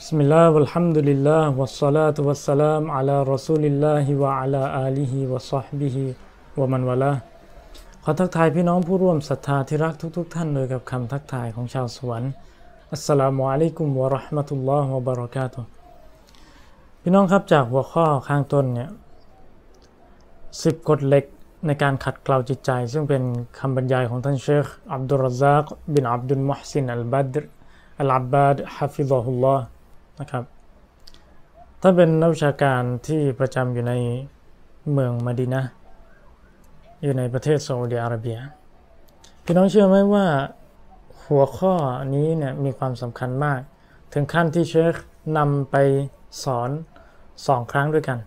بسم الله والحمد لله والصلاة والسلام على رسول الله وعلى آله وصحبه ومن والاه ขอทักทายพี่น้องผู้ร่วมศรัทธาที่รักทุกๆทท่านโดยกับคำทักทายของชาวสวรรค์อัสสลามุอะลัยกุมวะราะห์มะตุลลอฮ์วะบะเราะกาตุฮ์พี่น้องครับจากหัวข้อข้างต้นเนี่ยสิบกฎเหล็กในการขัดเกลาจิตใจ ซึ่งเป็นคำบรรยายของท่านเชคอับดุลรซากบินอับดุลมุฮซินอัลบัดรอัลอับบาดฮะฟิซะฮุลลอฮ์ นะครับท่านเป็นนักวิชาการที่ประจำอยู่ในเมืองมาดีนะอยู่ในประเทศซาอุดิอาระเบีย พี่น้องเชื่อไหมว่าหัวข้อนี้เนี่ยมีความสำคัญมาก ถึงขั้นที่เชคนำไปสอนสองครั้งด้วยกัน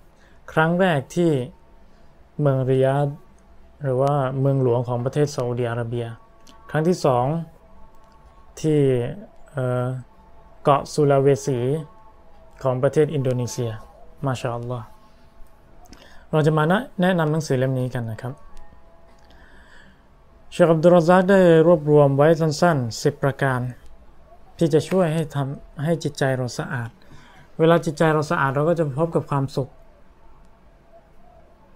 ครั้งแรกที่เมืองริยาดหรือว่าเมืองหลวงของประเทศซาอุดิอาระเบีย ครั้งที่สองที่ เกาะสุลาเวสีของประเทศอินโดนีเซีย มาชาอัลลอฮ์เราจะมาแนะนำหนังสือเล่มนี้กันนะครับเชคอับดุลรซักได้รวบรวมไว้สั้นๆ 10 ประการ ที่จะช่วยให้ทำให้จิตใจเราสะอาด เวลาจิตใจเราสะอาดเราก็จะพบกับความสุข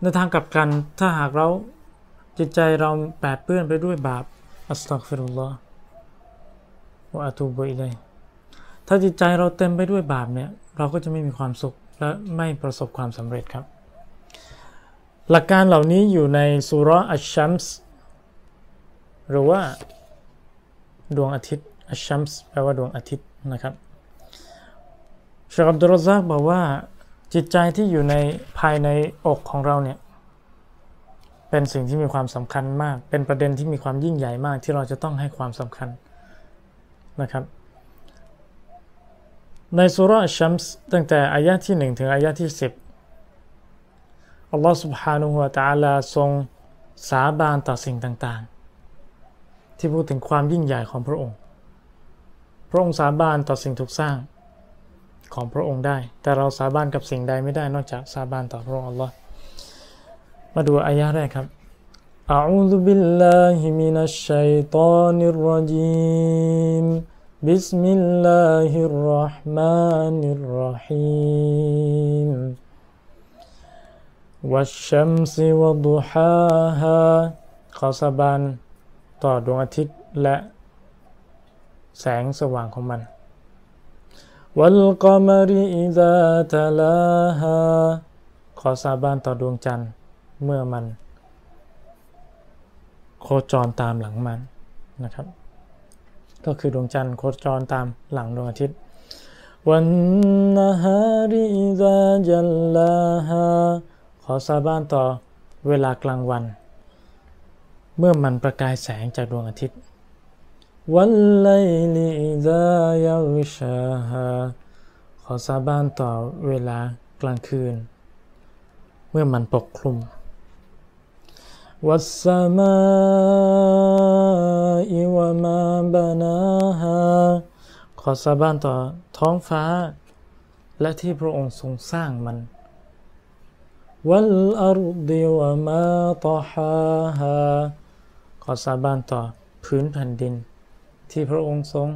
ในทางกลับกันถ้าหากเราจิตใจเราแปดเปื้อนไปด้วยบาป أستغفر الله وأتوب إليه ถ้าจิตใจเราเต็มไปด้วยบาปเนี่ยเราก็จะไม่มีความสุขและไม่ประสบความสำเร็จครับ หลักการเหล่านี้อยู่ในسورة الشمس หรือว่าดวงอาทิตย์ الشمس แปลว่าดวงอาทิตย์นะครับชาบดุลซักบอกว่าจิตใจที่อยู่ในภายในอกของเราเนี่ยเป็นสิ่งที่มีความสำคัญมาก เป็นประเด็นที่มีความยิ่งใหญ่มากที่เราจะต้องให้ความสำคัญนะครับ ในสุรชัมส์ตั้งแต่อายะที่ 1 ถึงอายะที่ 10อัลลอฮ์ سبحانه และ تعالى ทรงสาบานต่อสิ่งต่างๆ ที่พูดถึงความยิ่งใหญ่ของพระองค์ พระองค์สาบานต่อสิ่งถูกสร้างของพระองค์ได้ แต่เราสาบานกับสิ่งใดไม่ได้นอกจากสาบานต่อพระองค์อัลลอฮ์มาดูอายะแรกครับ أعوذ بالله من الشيطان الرجيم بسم الله الرحمن الرحيم والشمس وضحاها ขอสาบานต่อดวงอาทิตย์และแสงสว่างของมัน والقمر إذا تلاها ขอสาบานต่อดวงจันทร์เมื่อมัน โคจรตามหลังมันนะครับ ก็คือดวงจันทร์โคจรตามหลังดวงอาทิตย์วันนฮาริซาจัลลาฮาขอสาบานต่อเวลากลางวัน เมื่อมันประกายแสงจากดวงอาทิตย์วันไลลิซายาวิชาฮาขอสาบานต่อเวลากลางคืน เมื่อมันปกคลุม วะมาบานาฮาขอสาบานต่อท้องฟ้า และที่พระองค์ทรงสร้างมันวัลอารุดิวะมาตอฮาฮาขอสาบานต่อพื้นแผ่นดิน ที่พระองค์ทรง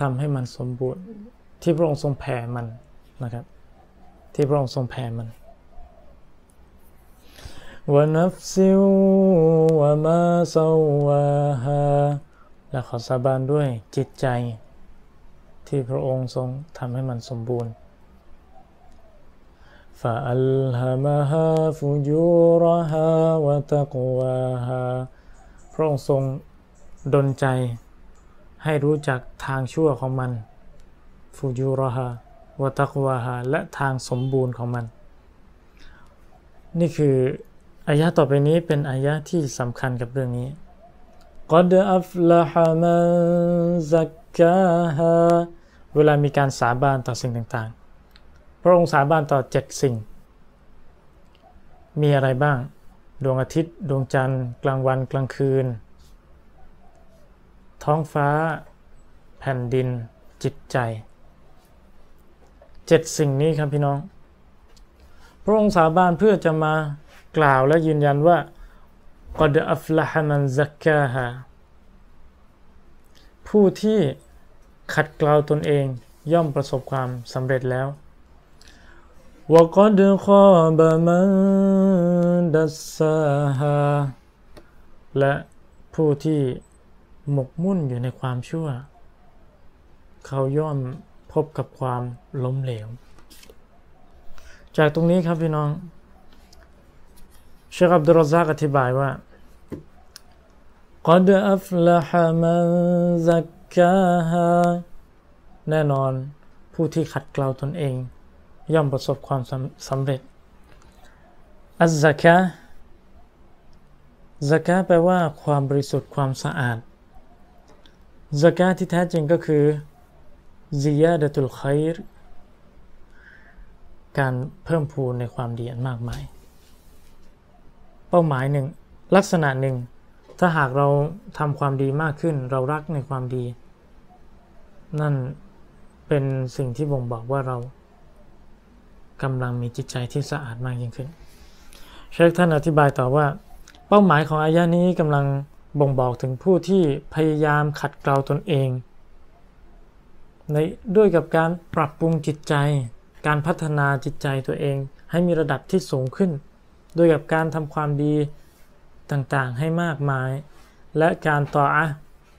ทำให้มันสมบูรณ์ ที่พระองค์ทรงแผ่มันนะครับ ที่พระองค์ทรงแผ่มัน วนฟซิวะมาซาวาฮาและขอสาบานด้วยจิตใจ ที่พระองค์ทรงทำให้มันสมบูรณ์ฟาอัลฮะมะฮาฟุจูรฮาวะตะกวาฮาพระองค์ทรงดลใจ ให้รู้จักทางชั่วของมันฟูจูรฮาวะตะกวาฮาและทางสมบูรณ์ของมัน นี่คือ อายะต่อไปนี้เป็นอายะที่สำคัญกับเรื่องนี้กอดอัฟลาฮามันซักกาฮาเวลามีการสาบานต่อสิ่งต่างๆ พระองค์สาบานต่อเจ็ดสิ่ง มีอะไรบ้าง ดวงอาทิตย์ ดวงจันทร์ กลางวันกลางคืน ท้องฟ้า แผ่นดิน จิตใจเจ็ดสิ่งนี้ครับพี่น้อง พระองค์สาบานเพื่อจะมา กล่าวและยืนยันว่ากอดอัฟลาฮมันซักกาฮาผู้ที่ขัดเกลาตนเอง ย่อมประสบความสำเร็จแล้ว وقد خاب من دساها และผู้ที่หมกมุ่นอยู่ในความชั่ว เขาย่อมพบกับความล้มเหลว จากตรงนี้ครับพี่น้อง เชคอับดุลรซักอธิบายว่า قد أفلح من زكاها แน่นอนผู้ที่ขัดเกลาตนเอง ย่อมประสบความสำเร็จ อัซซะกะซะกะแปลว่าความบริสุทธิ์ความสะอาดซะกะที่แท้จริงก็คือซิยาดะตุลไครการเพิ่มพูนในความดีอันมากมาย เป้าหมายหนึ่ง ลักษณะหนึ่ง ถ้าหากเราทำความดีมากขึ้น เรารักในความดี นั่นเป็นสิ่งที่บ่งบอกว่าเรากำลังมีจิตใจที่สะอาดมากยิ่งขึ้น เชคท่านอธิบายต่อว่า เป้าหมายของอายะนี้กำลังบ่งบอกถึงผู้ที่พยายามขัดเกลาตนเองในด้วยกับการปรับปรุงจิตใจ การพัฒนาจิตใจตัวเองให้มีระดับที่สูงขึ้น โดยกับการทำความดีต่างๆ ให้มากมาย และการต่ออะ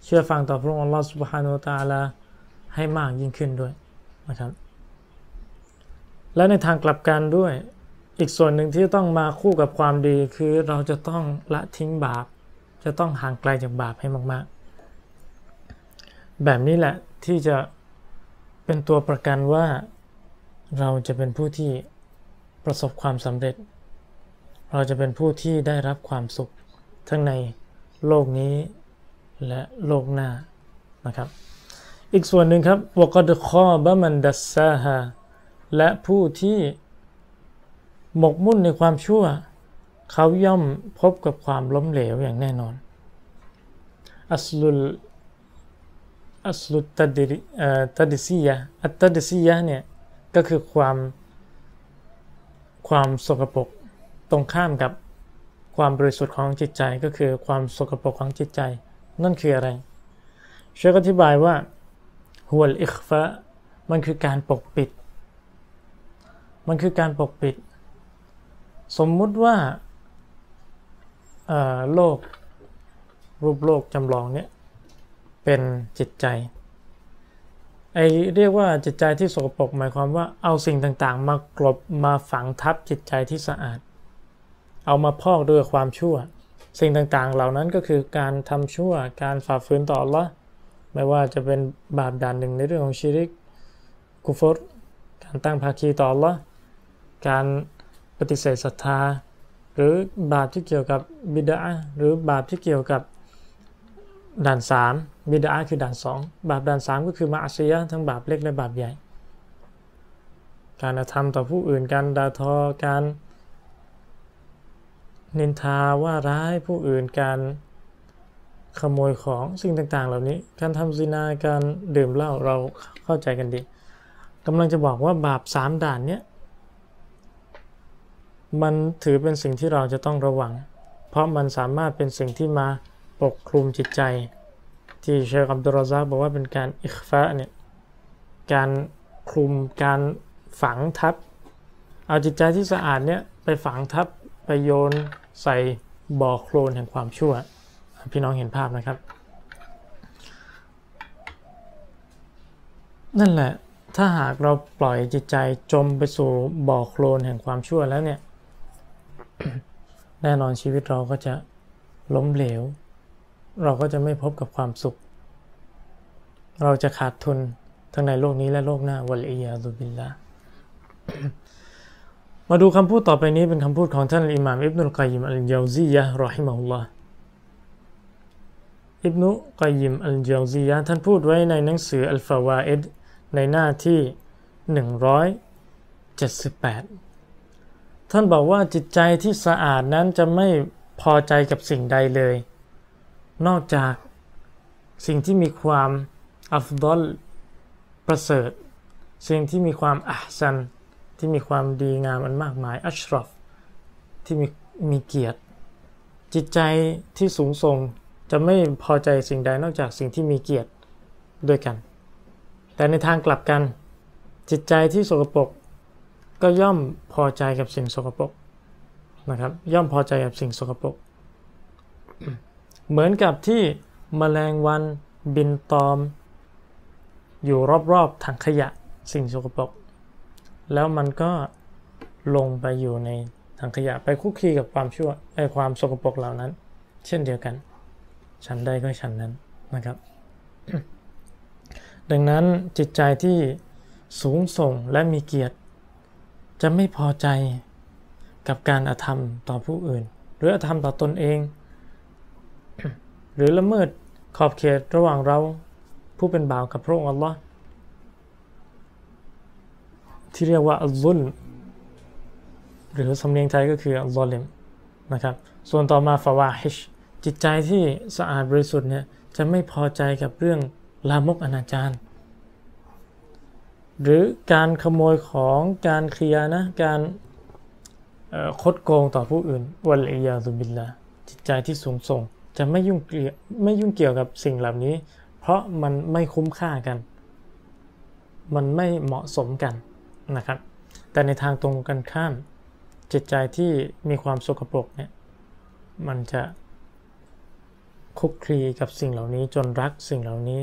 เชื่อฟังต่อพระองค์อัลลอฮฺสุบฮานูตาลาให้มากยิ่งขึ้นด้วยนะครับ และในทางกลับกันด้วย อีกส่วนหนึ่งที่ต้องมาคู่กับความดีคือเราจะต้องละทิ้งบาป จะต้องห่างไกลจากบาปให้มากๆ แบบนี้แหละที่จะเป็นตัวประกันว่าเราจะเป็นผู้ที่ประสบความสำเร็จ เราจะเป็นผู้ที่ได้รับความสุข ทั้งในโลกนี้และโลกหน้านะครับ อีกส่วนหนึ่งครับวกดคอบะมันดัสซาฮาและผู้ที่หมกมุ่นในความชั่ว เขาย่อมพบกับความล้มเหลวอย่างแน่นอน อัสลุลอัสลุตัดดิตัดดิซียะอัตตัดดิซียะเนี่ยก็คือความความสกปรก ตรงข้ามกับความบริสุทธิ์ของจิตใจก็คือความสกปรกของจิตใจ นั่นคืออะไรเชคอธิบายว่าฮุลอิคฟะมันคือการปกปิด มันคือการปกปิด สมมุติว่าโลกรูปโลกจำลองเนี่ยเป็นจิตใจไอเรียกว่าจิตใจที่สกปรกหมายความว่าเอาสิ่งต่างๆ มากลบมาฝังทับจิตใจที่สะอาด เอามาพอกด้วยความชั่ว สิ่งต่างๆ เหล่านั้นก็คือการทำชั่วการฝ่าฝืนต่อละไม่ว่าจะเป็นบาปด่านหนึ่งในเรื่องของชิริก กุฟรการตั้งภาคีต่อละการปฏิเสธศรัทธา หรือบาปที่เกี่ยวกับบิดาหรือบาปที่เกี่ยวกับด่านสามบิดาคือด่านสองบาปด่านสามก็คือมาอาชยะทั้งบาปเล็กและบาปใหญ่ การกระทำต่อผู้อื่นการด่าทอการ นินทาว่าร้ายผู้อื่นการขโมยของสิ่งต่างๆ เหล่านี้ การทำซินาการดื่มเหล้าเราเข้าใจกันดีกำลังจะบอกว่าบาปสามด่านเนี้ยมันถือเป็นสิ่งที่เราจะต้องระวัง เพราะมันสามารถเป็นสิ่งที่มาปกคลุมจิตใจ ที่เชคอับดุลรซาบอกว่าเป็นการอิคฟะเนี่ยการคลุมการฝังทับ เอาจิตใจที่สะอาดเนี่ยไปฝังทับ ไปโยนใส่บ่อโคลนแห่งความชั่ว พี่น้องเห็นภาพนะครับ นั่นแหละถ้าหากเราปล่อยจิตใจจมไปสู่บ่อโคลนแห่งความชั่วแล้วเนี่ย แน่นอนชีวิตเราก็จะล้มเหลว เราก็จะไม่พบกับความสุข เราจะขาดทุนทั้งในโลกนี้และโลกหน้าวัลอียาดุบิลละ มาดูคำพูดต่อไปนี้เป็นคำพูดของท่านอิหม่ามอิบนุลกัยยิมอัลเยาซียะรอฮิมะฮุลลอฮ์อิบนุกัยยิมอัลเยาซียะท่านพูดไว้ในหนังสืออัลฟาวาอิดในหน้าที่ 178 ท่านบอกว่าจิตใจที่สะอาดนั้นจะไม่พอใจกับสิ่งใดเลย นอกจากสิ่งที่มีความอัฟดอลประเสริฐ สิ่งที่มีความอัซัน ที่มีความดีงามอันมากมายอัชรอฟที่มีมีเกียรติ จิตใจที่สูงส่งจะไม่พอใจสิ่งใดนอกจากสิ่งที่มีเกียรติด้วยกัน แต่ในทางกลับกัน จิตใจที่สกปรกก็ย่อมพอใจกับสิ่งสกปรกนะครับ ย่อมพอใจกับสิ่งสกปรกเหมือนกับที่มแมลงวันบินตอม อยู่รอบๆถังขยะสิ่งสกปรก แล้วมันก็ลงไปอยู่ในถังขยะไปคุกคีกับความชั่วไอความสกปรกเหล่านั้น เช่นเดียวกัน ฉันได้ก็ฉันนั้นนะครับ ดังนั้นจิตใจที่สูงส่งและมีเกียรติ จะไม่พอใจกับการอาธรรมต่อผู้อื่น หรืออาธรรมต่อตนเอง หรือละเมิดขอบเขตระหว่างเราผู้เป็นบ่าวกับพระองค์อัลลอฮ์ ที่เรียกว่าอัลลุลหรือสำเนียงไทยก็คืออัลลอลิมนะครับ ส่วนต่อมาฟาวาฮิชจิตใจที่สะอาดบริสุทธิ์เนี่ยจะไม่พอใจกับเรื่องลามกอนาจารหรือการขโมยของการเคลียนะการคดโกงต่อผู้อื่นวัลอียาซุบิลละจิตใจที่สูงส่งจะไม่ยุ่งเกี่ยวไม่ยุ่งเกี่ยวกับสิ่งเหล่านี้ เพราะมันไม่คุ้มค่ากัน มันไม่เหมาะสมกัน นะครับ แต่ในทางตรงกันข้าม จิตใจที่มีความสกปรกเนี่ยมันจะคุกคลีกับสิ่งเหล่านี้จนรักสิ่งเหล่านี้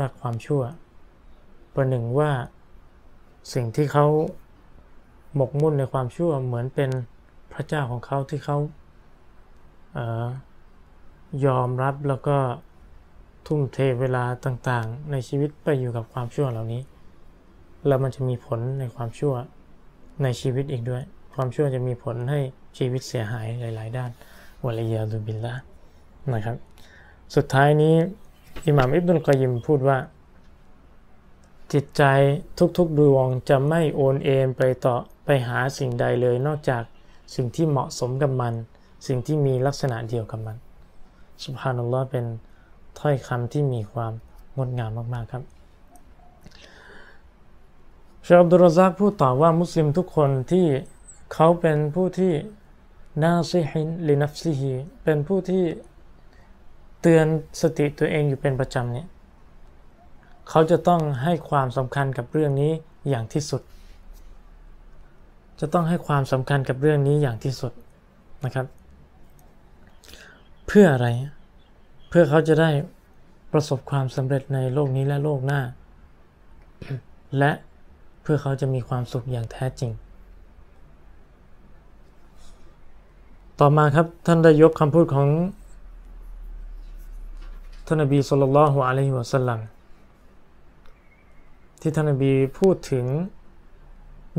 รักความชั่ว ประหนึ่งว่าสิ่งที่เขาหมกมุ่นในความชั่วเหมือนเป็นพระเจ้าของเขาที่เขาเอยอมรับแล้วก็ทุ่มเทเวลาต่างๆ ในชีวิตไปอยู่กับความชั่วเหล่านี้ แล้วมันจะมีผลในความชั่วในชีวิตอีกด้วย ความชั่วจะมีผลให้ชีวิตเสียหายหลาย ๆ ด้านวะลัยาดุบิลละนะครับ สุดท้ายนี้อิหม่ามอิบนุลกอยิมพูดว่า จิตใจทุกๆดวงจะไม่โอนเอ็นไปต่อไปหาสิ่งใดเลยนอกจากสิ่งที่เหมาะสมกับมัน สิ่งที่มีลักษณะเดียวกับมันสุภานัลลอฮ์เป็นถ้อยคำที่มีความงดงามมาก ๆ ครับ ชาอับดุลรซักพูดต่อว่ามุสลิมทุกคนที่เขาเป็นผู้ที่นาซิฮินลินัฟซิฮีเป็นผู้ที่เตือนสติตัวเองอยู่เป็นประจำเนี่ยเขาจะต้องให้ความสำคัญกับเรื่องนี้อย่างที่สุด จะต้องให้ความสำคัญกับเรื่องนี้อย่างที่สุดนะครับ เพื่ออะไร เพื่อเขาจะได้ประสบความสำเร็จในโลกนี้และโลกหน้า และ พื่อเขาจะมีความสุขอย่างแท้จริง ต่อมาครับท่านได้ยกคำพูดของท่านนบีสุลต่านละฮ์อะลัยฮิวะสัลลัมที่ท่านนบีพูดถึง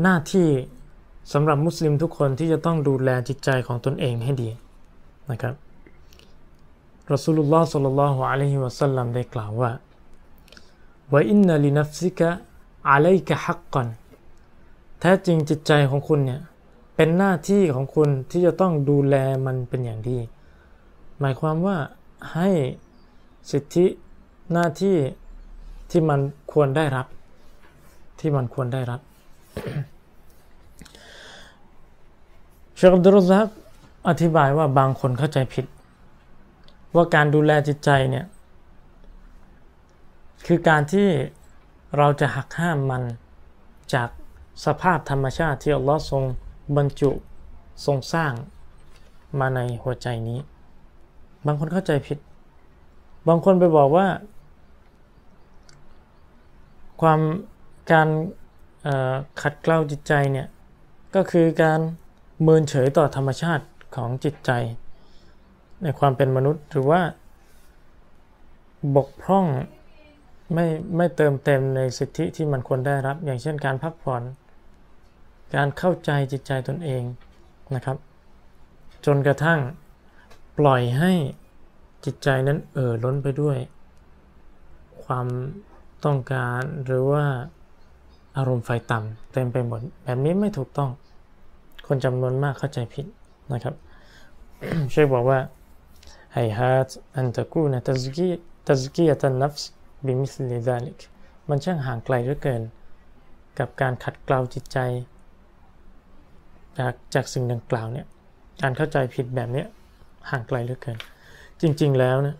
หน้าที่สำหรับมุสลิมทุกคนที่จะต้องดูแลจิตใจของตนเองให้ดีนะครับรอสูลุลลอฮ์สุลลัลลอฮุอะลัยฮิวะสัลลัมได้กล่าวว่าว่าอินนัลินัฟซิกะ อะลัยกะฮักก่อน แท้จริงจิตใจของคุณเนี่ย เป็นหน้าที่ของคุณที่จะต้องดูแลมันเป็นอย่างดี หมายความว่าให้สิทธิหน้าที่ที่มันควรได้รับ ที่มันควรได้รับเชคอับดุซักอธิบายว่าบางคนเข้าใจผิด ว่าการดูแลจิตใจเนี่ย คือการที่ เราจะหักห้ามมันจากสภาพธรรมชาติที่อัลลอฮ์ทรงบรรจุทรงสร้างมาในหัวใจนี้ บางคนเข้าใจผิด บางคนไปบอกว่า ความการขัดเกลาจิตใจเนี่ย ก็คือการเมินเฉยต่อธรรมชาติของจิตใจ ในความเป็นมนุษย์หรือว่าบกพร่อง ไม่ไม่เติมเต็มในสิทธิที่มันควรได้รับ อย่างเช่นการพักผ่อน การเข้าใจจิตใจตนเองนะครับ จนกระทั่งปล่อยให้จิตใจนั้นเอ่อล้นไปด้วย ความต้องการหรือว่าอารมณ์ใฝ่ต่ำเต็มไปหมด แบบนี้ไม่ถูกต้อง คนจำนวนมากเข้าใจผิดนะครับเชคบอกว่า هيهات أن تكون تزكي تزكية النفس بمثل ذلك มันช่างห่างไกลเหลือเกิน กับการขัดเกลาจิตใจ จากจากสิ่งดังกล่าวเนี่ยการเข้าใจผิดแบบนี้ห่างไกลเหลือเกิน จริง ๆ แล้วนะ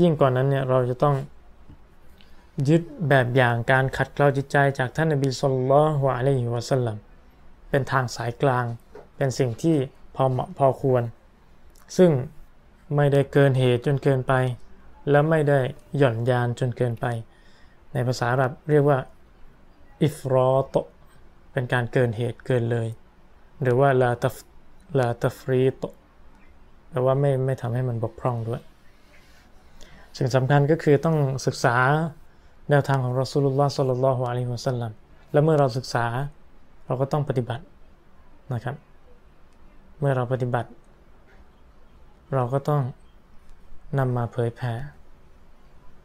ยิ่งกว่านั้นเนี่ยเราจะต้องยึดแบบอย่างการขัดเกลาจิตใจจากท่านนบีสุลต่านฮะอะลัยฮิวะสัลลัมเป็นทางสายกลาง เป็นสิ่งที่พอเหมาะพอควร ซึ่งไม่ได้เกินเหตุจนเกินไป และไม่ได้หย่อนยานจนเกินไป ในภาษาอาหรับเรียกว่าอิฟรอตเป็นการเกินเหตุเกินเลย หรือว่าลาตฟลาตฟรีตแปลว่าไม่ไม่ทำให้มันบกพร่องด้วย สิ่งสำคัญก็คือต้องศึกษาแนวทางของรอสูลุลลอฮ์สัลลัลลอฮุอะลัยฮิวะสัลลัมและเมื่อเราศึกษาเราก็ต้องปฏิบัตินะครับ เมื่อเราปฏิบัติ เราก็ต้อง นำมาเผยแผ่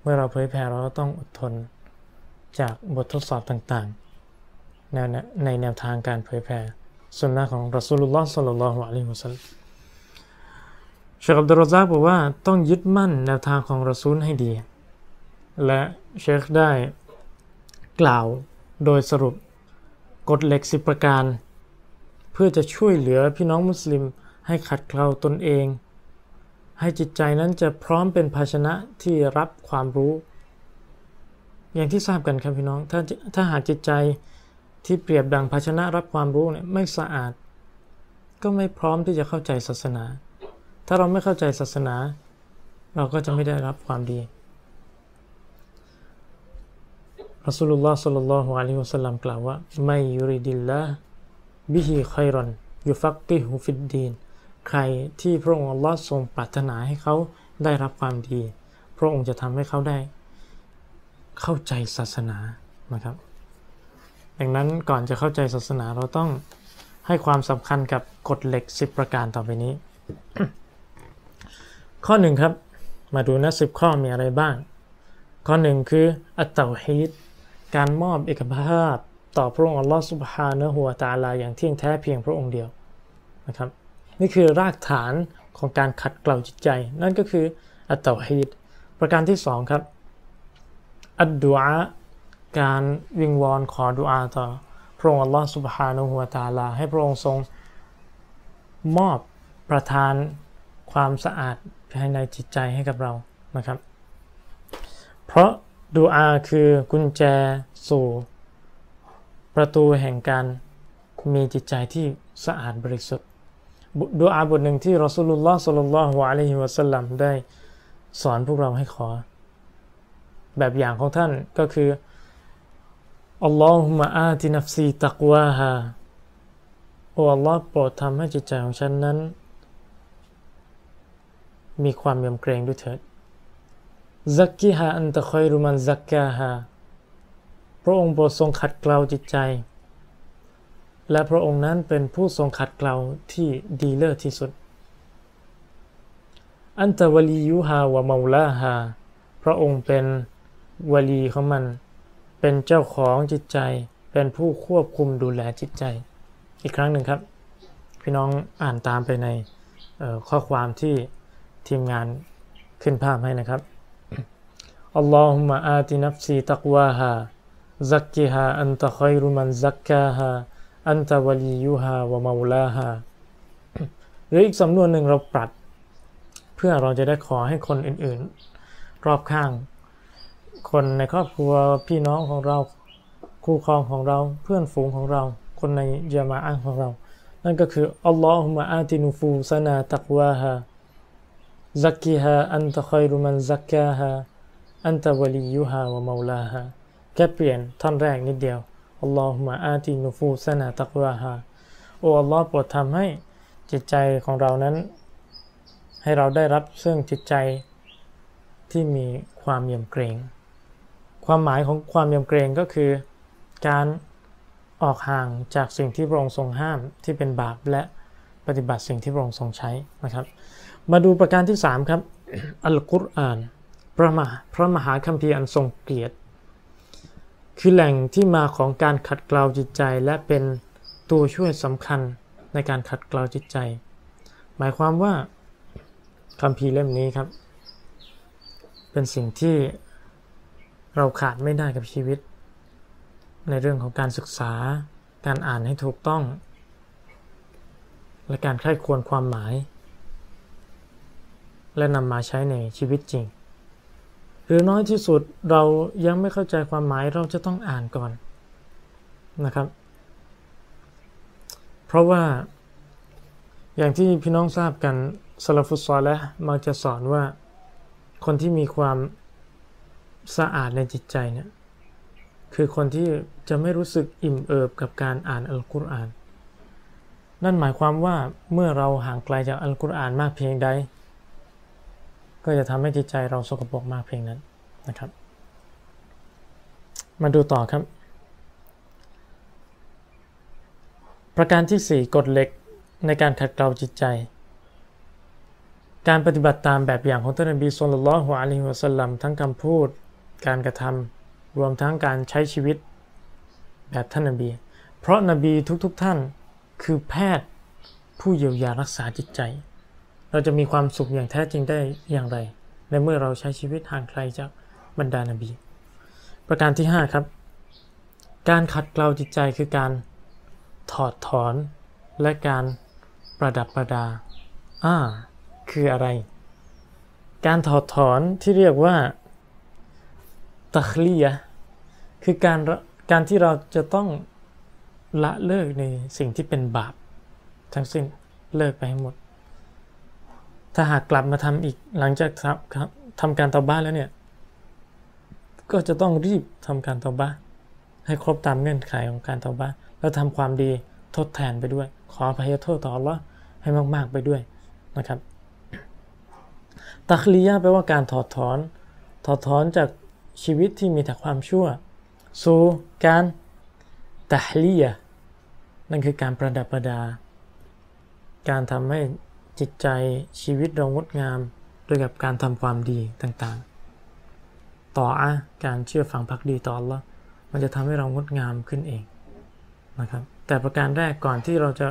เมื่อเราเผยแผ่เราก็ต้องอดทนจากบททดสอบต่างๆในในแนวทางการเผยแผ่สุนนะของรอสูลุลลอฮ์สัลลัลลอฮุอะลัยฮิวะสัลลัมเชคอับดุลรซากบอกว่าต้องยึดมั่นแนวทางของรอซูลให้ดี และเชคได้กล่าวโดยสรุปกฎเหล็กสิประการ เพื่อจะช่วยเหลือพี่น้องมุสลิมให้ขัดเกลาตนเอง ให้จิตใจนั้นจะพร้อมเป็นภาชนะที่รับความรู้ อย่างที่ทราบกันครับพี่น้อง ถ้าถ้าหากจิตใจที่เปรียบดังภาชนะรับความรู้เนี่ยไม่สะอาด ก็ไม่พร้อมที่จะเข้าใจศาสนา ถ้าเราไม่เข้าใจศาสนา เราก็จะไม่ได้รับความดีรอสูลุลลอฮ์สัลลัลลอฮุอะลัยฮิวะสัลลัมกล่าวว่าไม่ยุริดิลละบิฮิไครอนยุฟักกิฮุฟิดดีน ใครที่พระองค์อัลลอฮ์ทรงปรารถนาให้เขาได้รับความดี พระองค์จะทำให้เขาได้ เข้าใจศาสนานะครับ ดังนั้นก่อนจะเข้าใจศาสนาเราต้องให้ความสำคัญกับกฎเหล็ก 10 ประการต่อไปนี้ ข้อหนึ่งครับ มาดูนะสิบข้อมีอะไรบ้าง ข้อหนึ่งคืออัตเตาฮีดการมอบเอกภาพต่อพระองค์อัลลอฮฺสุบฮานะฮัวตาลาอย่างเที่ยงแท้เพียงพระองค์เดียวนะครับ นี่คือรากฐานของการขัดเกลาจิตใจ นั่นก็คืออัตตาฮีดประการที่สองครับ อัดดุอาการวิงวอนขอดุอาต่อพระองค์อัลลอฮฺสุบฮานะฮัวตาลา ให้พระองค์ทรง มอบประทานความสะอาดภายในจิตใจให้กับเรานะครับ เพราะดูอาคือกุญแจสู่ ประตูแห่งการมีจิตใจที่สะอาดบริสุทธิ์ ดูอาบทหนึ่งที่รอสุลลอฮ์สุลลัลฮวะอะลัยฮิวะสัลลัมได้สอนพวกเราให้ขอ แบบอย่างของท่านก็คือاللهم آت نفسي تقواها โอ้อัลลอฮ์โปรดทำให้จิตใจของฉันนั้น มีความยำเกรงด้วยเถิดزكها أنت خير من زكاها พระองค์โปรดทรงขัดเกลาจิตใจ และพระองค์นั้นเป็นผู้ทรงขัดเกลาที่ดีเลิศที่สุด أنت وليها ومولاها พระองค์เป็นวลีของมัน เป็นเจ้าของจิตใจ เป็นผู้ควบคุมดูแลจิตใจ อีกครั้งหนึ่งครับ พี่น้องอ่านตามไปในข้อความที่ทีมงานขึ้นภาพให้นะครับاللهم آت نفسي تقواها زكها أنت خير من زكاها أنت وليها ومولاها หรืออีกสำนวนหนึ่งเราปรับเพื่อเราจะได้ขอให้คนอื่นๆ รอบข้าง คนในครอบครัวพี่น้องของเราคู่ครองของเราเพื่อนฝูงของเรา คนในญะมาอะฮ์ของเรา นั่นก็คือاللهم آت نفوسنا تقواها زكها أنت خير من زكاها أنت وليها ومولاهاแค่เปลี่ยนท่อนแรกนิดเดียว อัลลอฮุมะอาตินุฟูซานาตักวาฮาโอ้อัลลอฮ์โปรดทำให้จิตใจของเรานั้น ให้เราได้รับซึ่งจิตใจที่มีความเยำเกรง ความหมายของความเยำเกรงก็คือ การออกห่างจากสิ่งที่พระองค์ทรงห้ามที่เป็นบาปและปฏิบัติสิ่งที่พระองค์ทรงใช้นะครับ มาดูประการที่ 3 ครับ อัลกุรอานพระมหาพระมหาคัมภีร์อันทรงเกียรติ คือแหล่งที่มาของการขัดเกลาจิตใจ และเป็นตัวช่วยสำคัญในการขัดเกลาจิตใจ หมายความว่าคัมภีเล่มนี้ครับ เป็นสิ่งที่เราขาดไม่ได้กับชีวิต ในเรื่องของการศึกษา การอ่านให้ถูกต้อง และการใคร่ควรความหมาย และนำมาใช้ในชีวิตจริง หรือน้อยที่สุดเรายังไม่เข้าใจความหมายเราจะต้องอ่านก่อนนะครับ เพราะว่าอย่างที่พี่น้องทราบกันสลาฟุตซอลและมักจะสอนว่าคนที่มีความสะอาดในจิตใจเนี่ยคือคนที่จะไม่รู้สึกอิ่มเอิบกับการอ่านอัลกุรอาน นั่นหมายความว่าเมื่อเราห่างไกลจากอัลกุรอานมากเพียงใด ก็จะทำให้จิตใจเราสกปรกมากเพียงนั้นนะครับ มาดูต่อครับ ประการที่ 4กฎเหล็กในการขัดเกลาจิตใจ การปฏิบัติตามแบบอย่างของท่านนบีสุลต่านละฮ์อะลัยฮิวะสัลลัมทั้งคำพูด การกระทำรวมทั้งการใช้ชีวิตแบบท่านนบี เพราะนบีทุกๆทท่านคือแพทย์ผู้เยียวยารักษาจิตใจ เราจะมีความสุขอย่างแท้จริงได้อย่างไร ในเมื่อเราใช้ชีวิตห่างไกลจากบรรดานาบี ประการที่ 5 ครับ การขัดเกลาจิตใจคือการถอดถอน และการประดับประดา อ่า คืออะไร การถอดถอนที่เรียกว่าตัคลียคือการการที่เราจะต้องละเลิกในสิ่งที่เป็นบาป ทั้งสิ้นเลิกไปให้หมด ถ้าหากกลับมาทำอีกหลังจากทำการตอบ้าแล้วเนี่ย ก็จะต้องรีบทำการตอบ้าให้ครบตามเงื่อนไขของการตอบ้าแล้วทำความดีทดแทนไปด้วย ขออภัยโทษต่อละให้มากๆไปด้วยนะครับ ตักลียะแปลว่าการถอดถอน ถอดถอนจากชีวิตที่มีแต่ความชั่ว สู่การตัลียะนั่นคือการประดับประดา การทำให้ จิตใจชีวิตเรางดงามด้วยกับการทำความดีต่างๆ ต่ออะการเชื่อฟังพักดีต่อ Allah มันจะทำให้เรางดงามขึ้นเองนะครับแต่ประการแรกก่อนที่เราจะ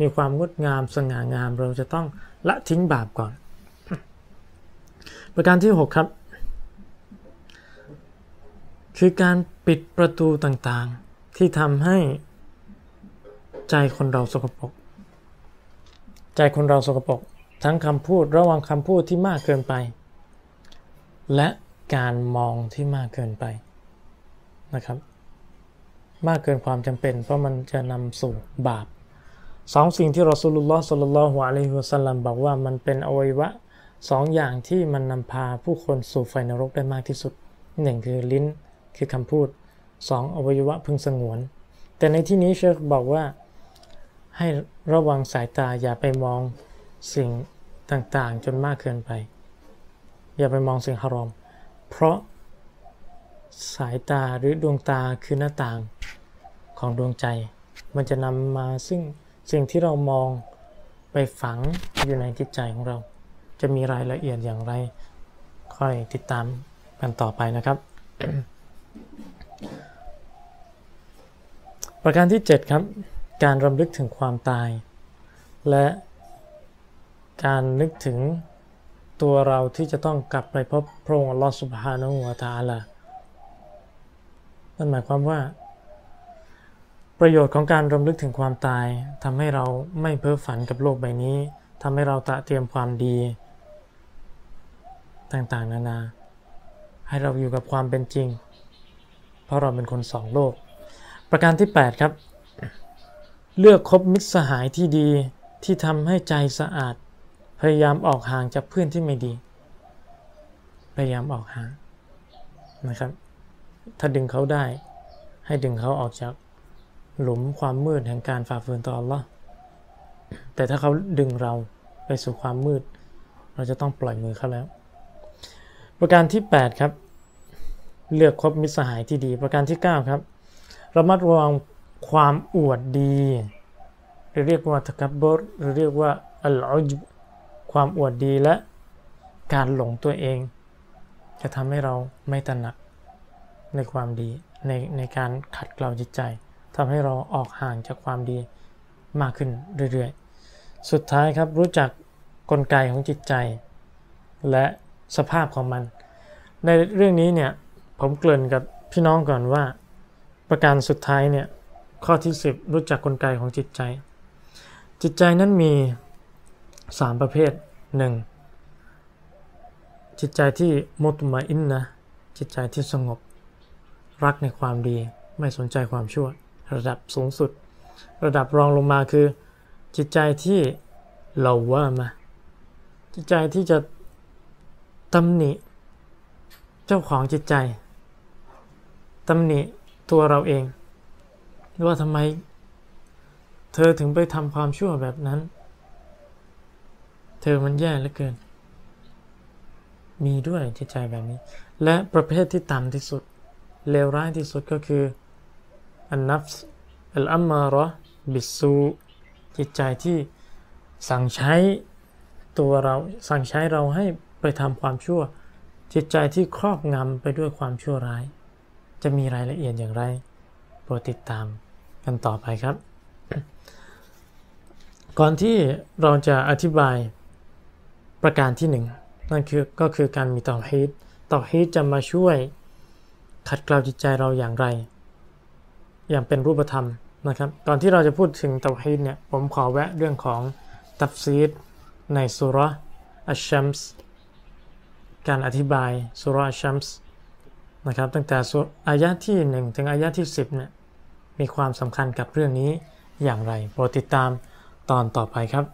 มีความงดงามสง่างาม เราจะต้องละทิ้งบาปก่อน ประการที่ 6 ครับ คือการปิดประตูต่างๆ ที่ทำให้ใจคนเราสกปรก ใจคนเราสกปรกทั้งคำพูดระวังคำพูดที่มากเกินไป และการมองที่มากเกินไปนะครับ มากเกินความจำเป็น เพราะมันจะนำสู่บาปสองสิ่งที่รอสูลุลลอฮ์สุลลัลลอฮุอะลัยฮิวะสัลลัมบอกว่ามันเป็นอวัยวะสองอย่างที่มันนำพาผู้คนสู่ไฟนรกได้มากที่สุดหนึ่งคือลิ้นคือคำพูดสองอวัยวะพึงสงวน แต่ในที่นี้เชคบอกว่า ให้ระวังสายตาอย่าไปมองสิ่งต่างๆ จนมากเกินไป อย่าไปมองสิ่งฮารอม เพราะสายตาหรือดวงตาคือหน้าต่างของดวงใจ มันจะนำมาซึ่งสิ่งที่เรามองไปฝังอยู่ในจิตใจของเรา จะมีรายละเอียดอย่างไร ค่อยติดตามกันต่อไปนะครับ ประการที่ 7 ครับ การรำลึกถึงความตาย และการนึกถึงตัวเราที่จะต้องกลับไปพบพระองค์ลอสุบฮานะหัวตาละนั่นหมายความว่า ประโยชน์ของการรำลึกถึงความตายทำให้เราไม่เพ้อฝันกับโลกใบนี้ทำให้เราตะเตรียมความดี ต่างๆ นานา ให้เราอยู่กับความเป็นจริง เพราะเราเป็นคนสองโลก ประการที่ 8 ครับ เลือกคบมิตรสหายที่ดีที่ทำให้ใจสะอาด พยายามออกห่างจากเพื่อนที่ไม่ดี พยายามออกห่างนะครับ ถ้าดึงเขาได้ ให้ดึงเขาออกจากหลุมความมืดแห่งการฝ่าฝืนต่อ Allah แต่ถ้าเขาดึงเราไปสู่ความมืด เราจะต้องปล่อยมือเขาแล้ว ประการที่ 8 ครับ เลือกคบมิตรสหายที่ดี ประการที่ 9 ครับระมัดระวัง ความอวดดีหรือเรียกว่าตะกับบรหรือเรียกว่าอัลอุจความอวดดีและการหลงตัวเอง จะทำให้เราไม่ตระหนักในความดีในในการขัดเกลาจิตใจทำให้เราออกห่างจากความดีมากขึ้นเรื่อยๆ สุดท้ายครับรู้จักกลไกของจิตใจ และสภาพของมัน ในเรื่องนี้เนี่ยผมเกริ่นกับพี่น้องก่อนว่า ประการสุดท้ายเนี่ย ข้อที่ 10 รู้จักกลไกของจิตใจ จิตใจนั้นมี 3 ประเภท 1. จิจิตใจที่มุตมาอินนะ จิตใจที่สงบ รักในความดี ไม่สนใจความชั่ว ระดับสูงสุด ระดับรองลงมาคือ จิตใจที่เราว่ามา จิตใจที่จะตำหนิ เจ้าของจิตใจตำหนิตัวเราเอง ว่าทำไมเธอถึงไปทำความชั่วแบบนั้น เธอมันแย่เหลือเกิน มีด้วยจิตใจแบบนี้ และประเภทที่ต่ำที่สุด เลวร้ายที่สุดก็คืออันนับอัลอัมมาระบิสูจิตใจที่สั่งใช้ตัวเราสั่งใช้เราให้ไปทำความชั่ว จิตใจที่ครอบงำไปด้วยความชั่วร้าย จะมีรายละเอียดอย่างไร โปรดติดตาม กันต่อไปครับ ก่อนที่เราจะอธิบายประการที่หนึ่งนั่นคือก็คือการมีเตาฮีดเตาฮีดจะมาช่วยขัดเกลาจิตใจเราอย่างไร อย่างเป็นรูปธรรมนะครับ ก่อนที่เราจะพูดถึงเตาฮีดเนี่ยผมขอแวะเรื่องของตัฟซีรในสูเราะฮ์อัชชัมส์การอธิบายสูเราะฮ์อัชชัมส์นะครับตั้งแต่อายะที่ 1 ถึงอายะที่ 10เนี่ย มีความสำคัญกับเรื่องนี้อย่างไรโปรดติดตามตอนต่อไปครับ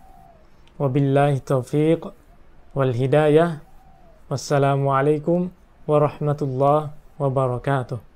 وبالله التوفيق والهداية والسلام عليكم ورحمة الله وبركاته